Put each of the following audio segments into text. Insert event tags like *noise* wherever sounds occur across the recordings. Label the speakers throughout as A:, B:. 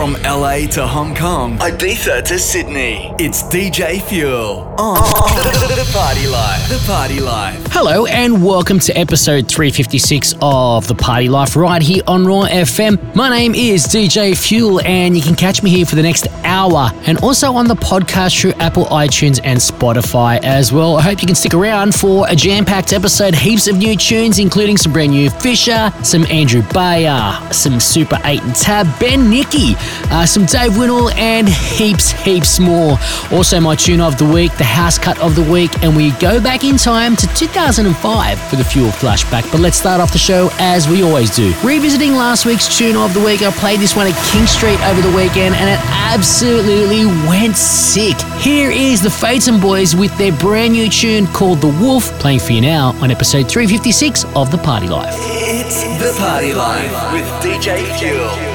A: From LA to Hong Kong, Ibiza to Sydney, it's DJ Fuel on *laughs* the Party Life. The Party Life.
B: Hello and welcome to episode 356 of The Party Life right here on Raw FM. My name is DJ Fuel and you can catch me here for the next hour and also on the podcast through Apple iTunes and Spotify as well. I hope you can stick around for a jam-packed episode, heaps of new tunes including some brand new Fisher, some Andrew Bayer, some Super 8 and Tab, Ben Nicky, uh, some Dave Winnell and heaps, heaps more. Also my tune of the week, the house cut of the week and we go back in time to 2005 for the Fuel flashback. But let's start off the show as we always do. Revisiting last week's tune of the week, I played this one at King Street over the weekend and it absolutely went sick. Here is the Phaeton Boys with their brand new tune called The Wolf, playing for you now on episode 356 of The Party Life.
A: It's The Party Life with DJ Fuel.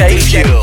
C: DJ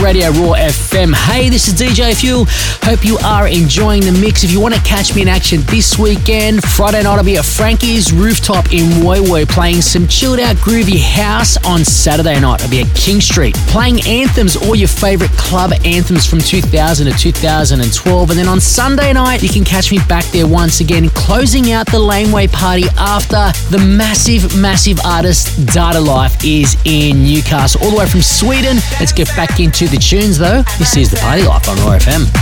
D: Radio Raw FM. Hey, this is DJ Fuel. Hope you are enjoying the mix. If you want to catch me in action this weekend, Friday night I'll be at Frankie's Rooftop in Woy playing some chilled out groovy house on Saturday night. I'll be at King Street playing anthems, all your favorite club anthems from 2000 to 2012. And then on Sunday night, you can catch me back there once again, closing out the Laneway party after the massive, massive artist Dada Life is in Newcastle, all the way from Sweden. Let's get back into the tunes though. This is the Party Life on Raw FM.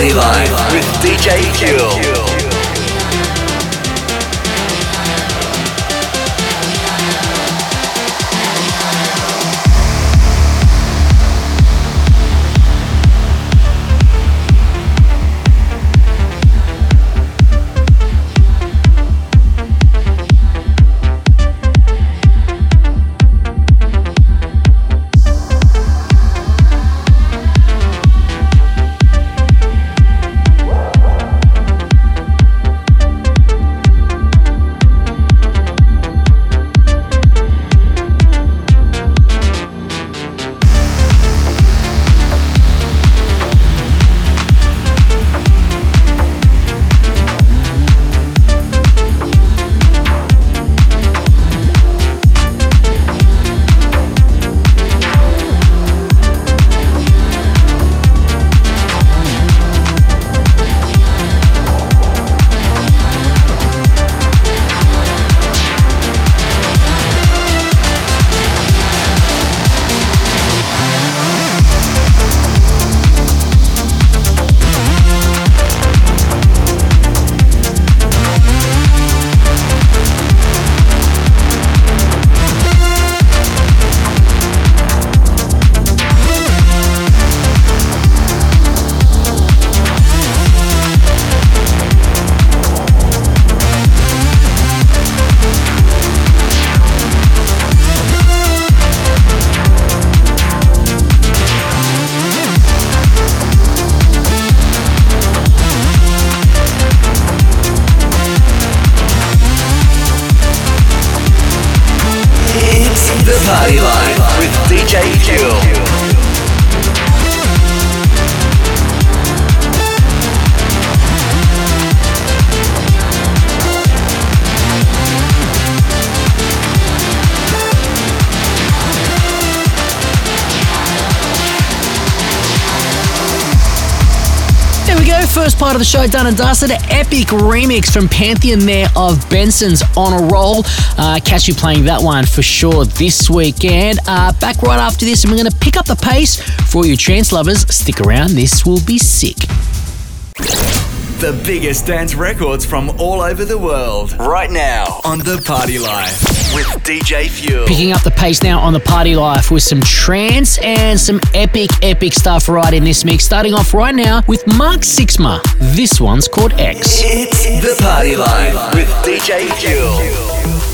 A: Party with DJ
B: Q. the show done and dusted. Epic remix from Pantheon there of Benson's On a Roll. Uh, catch you playing that one for sure this weekend. Uh, back right after this, and we're going to pick up the pace for all you trance lovers. Stick around, this will be sick.
A: The biggest dance records from all over the world. Right now on The Party Life with DJ Fuel.
B: Picking up the pace now on The Party Life with some trance and some epic, epic stuff right in this mix. Starting off right now with Mark Sixma. This one's called X.
A: It's The Party Life with DJ Fuel.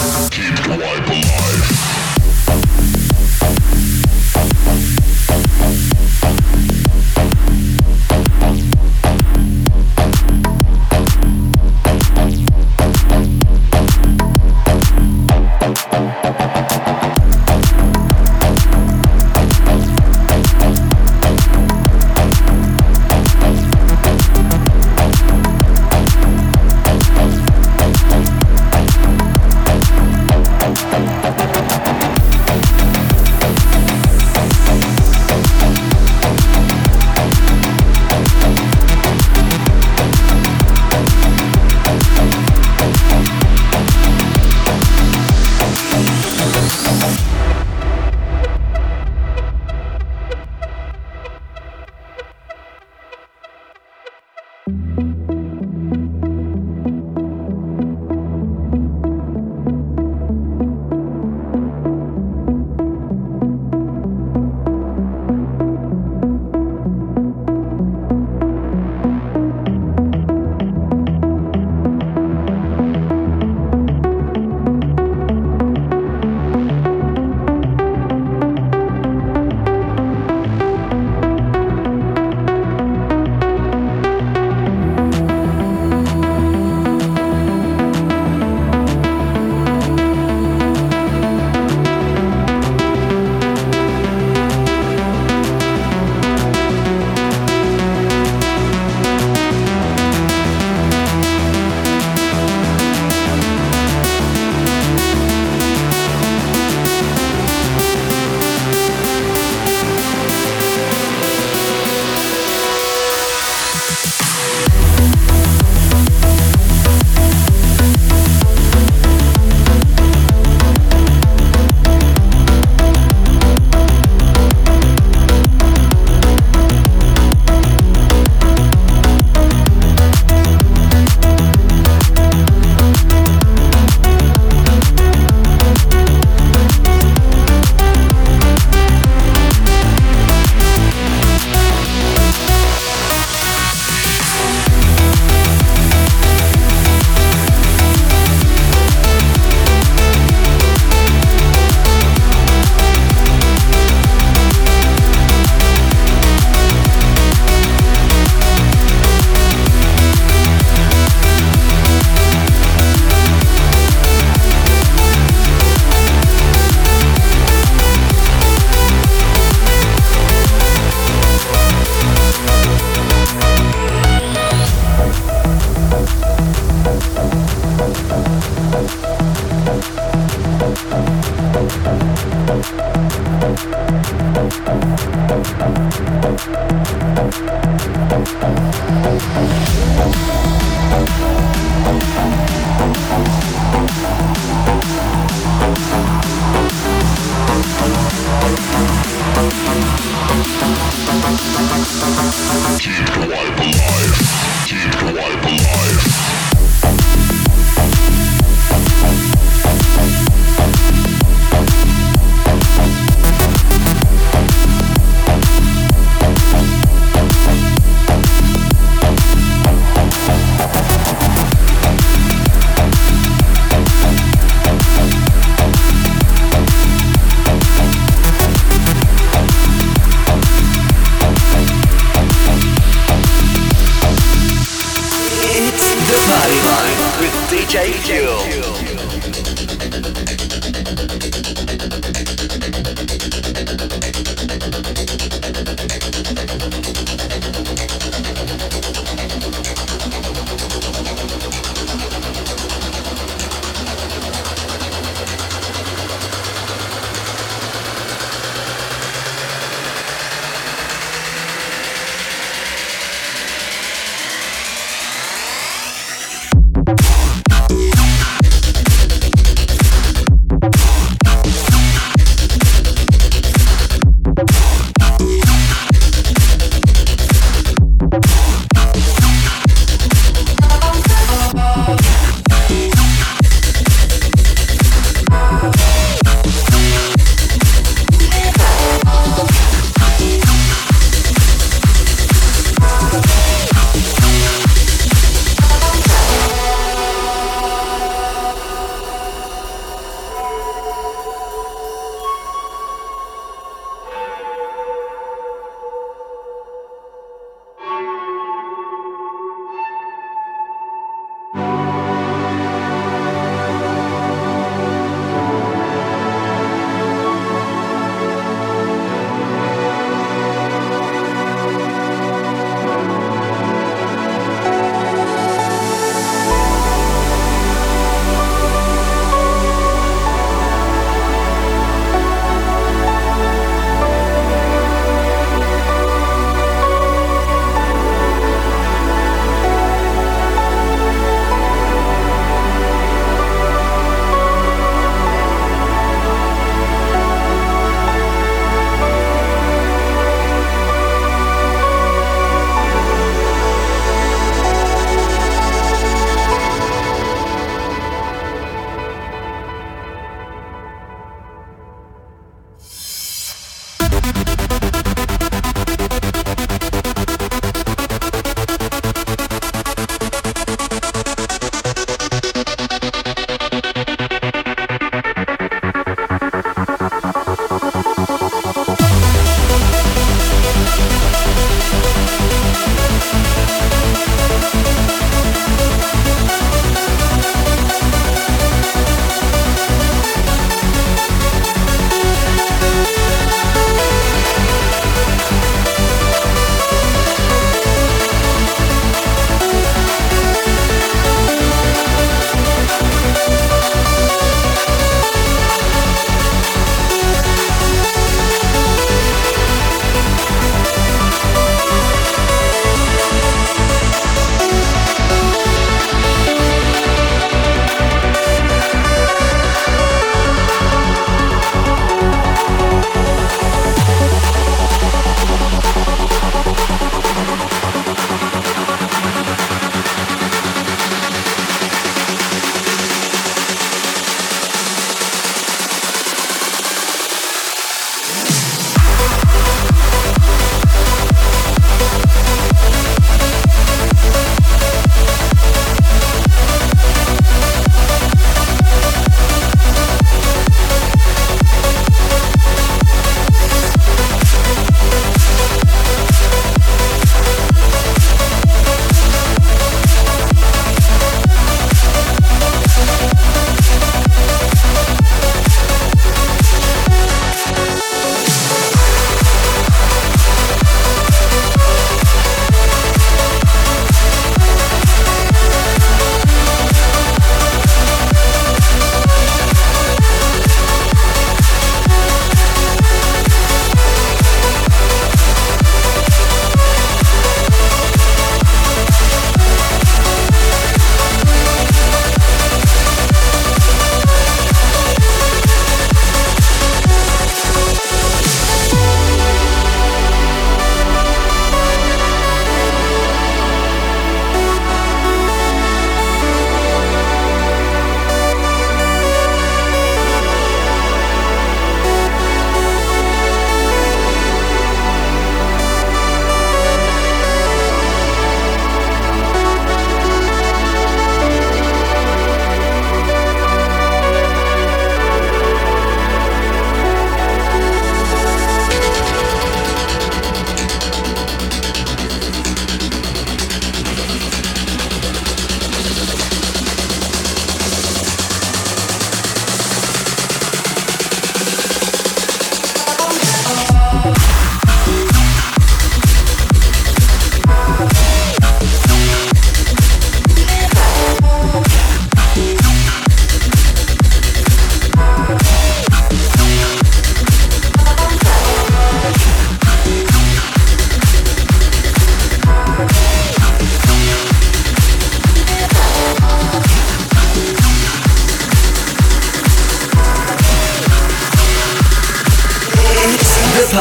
A: Keep the wipe alive.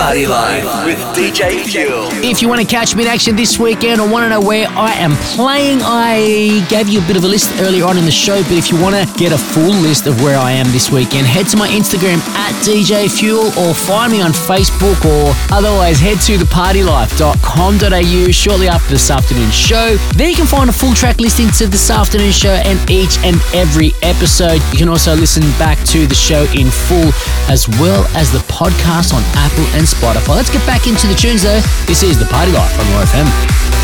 A: Party with DJ Fuel.
B: If you want to catch me in action this weekend or want to know where I am playing, I gave you a bit of a list earlier on in the show. But if you want to get a full list of where I am this weekend, head to my Instagram at DJ Fuel or find me on Facebook or otherwise head to thepartylife.com.au shortly after this afternoon show. There you can find a full track listing to this afternoon show and each and every episode. You can also listen back to the show in full as well as the podcast on Apple and Spotify. Let's get back into the tunes though. This is The Party Life on Raw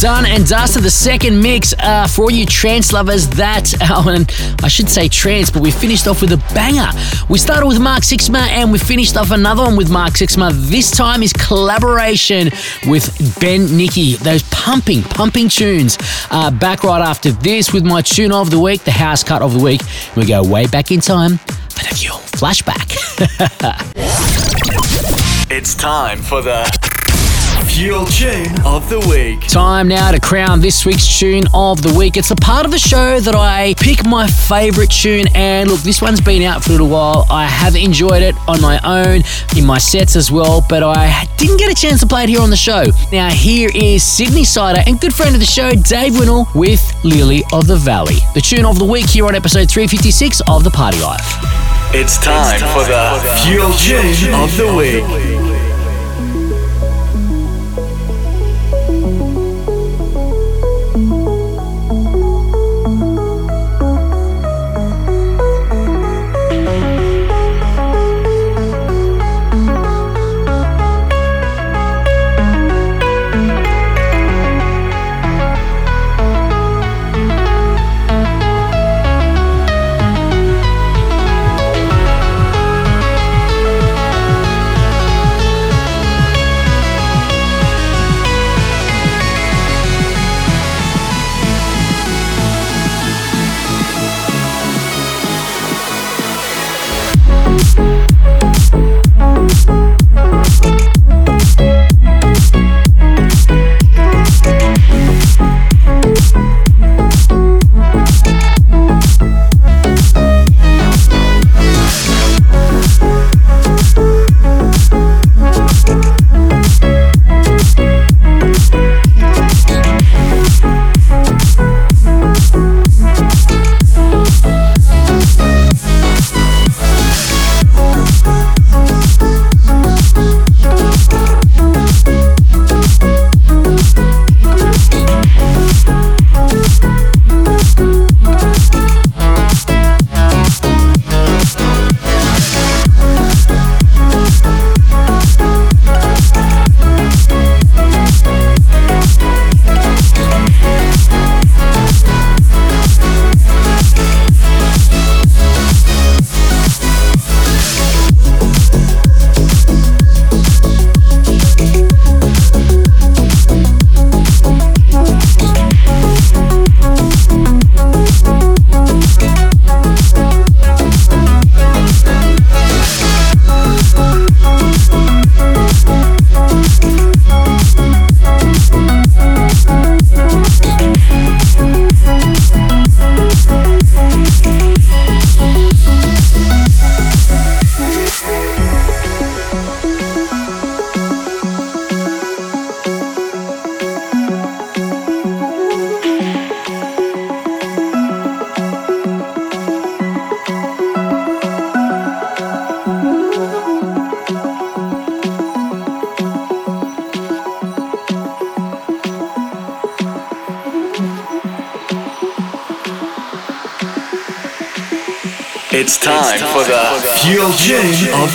B: done and dusted. The second mix uh, for all you trance lovers. That, *laughs* uh, I should say trance, but we finished off with a banger. We started with Mark Sixma and we finished off another one with Mark Sixma. This time is collaboration with Ben Nicky. Those pumping, pumping tunes. Uh, back right after this with my tune of the week, the house cut of the week. We go way back in time, but a few flashback. *laughs*
A: it's time for the Fuel Tune of the Week.
B: Time now to crown this week's Tune of the Week. It's a part of the show that I pick my favourite tune, and look, this one's been out for a little while. I have enjoyed it on my own, in my sets as well, but I didn't get a chance to play it here on the show. Now, here is Sydney Sider and good friend of the show, Dave Winnel, with Lily of the Valley. The Tune of the Week here on episode 356 of The Party Life.
A: It's time, it's time for, the for the Fuel Tune of the Week. It's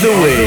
A: Tune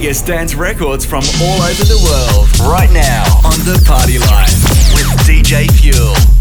A: biggest dance records from all over the world right now on the Party Life with DJ Fuel.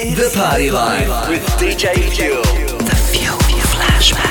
C: The Party Life with DJ Fuel.
E: The Fuel Flashback.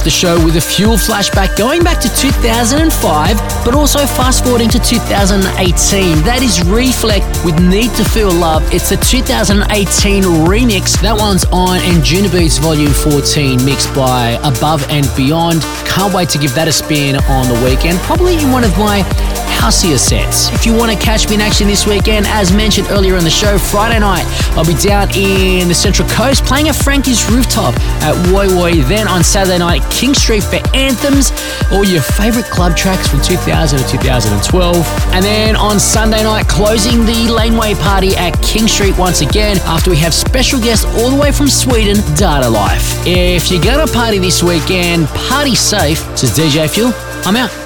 E: Off the show with a fuel flashback going back to 2005, but also fast forwarding to 2018. That is Reflekt with Need to Feel Love. It's a 2018 remix. That one's on Anjunabeats Volume 14, mixed by Above and Beyond. Can't wait to give that a spin on the weekend, probably in one of my houseier sets. If you want to catch me in action this weekend, as mentioned earlier in the show, Friday night I'll be down in the Central Coast playing at Frankie's Rooftop at Woy Woy. Then on Saturday night, King Street for Anthems, all your favourite club tracks from 2000 to 2012. And then on Sunday night, closing the Laneway party at King Street once again after we have special guests all the way from Sweden, Dada Life. If you're going to party this weekend, party safe. This is DJ Fuel. I'm out.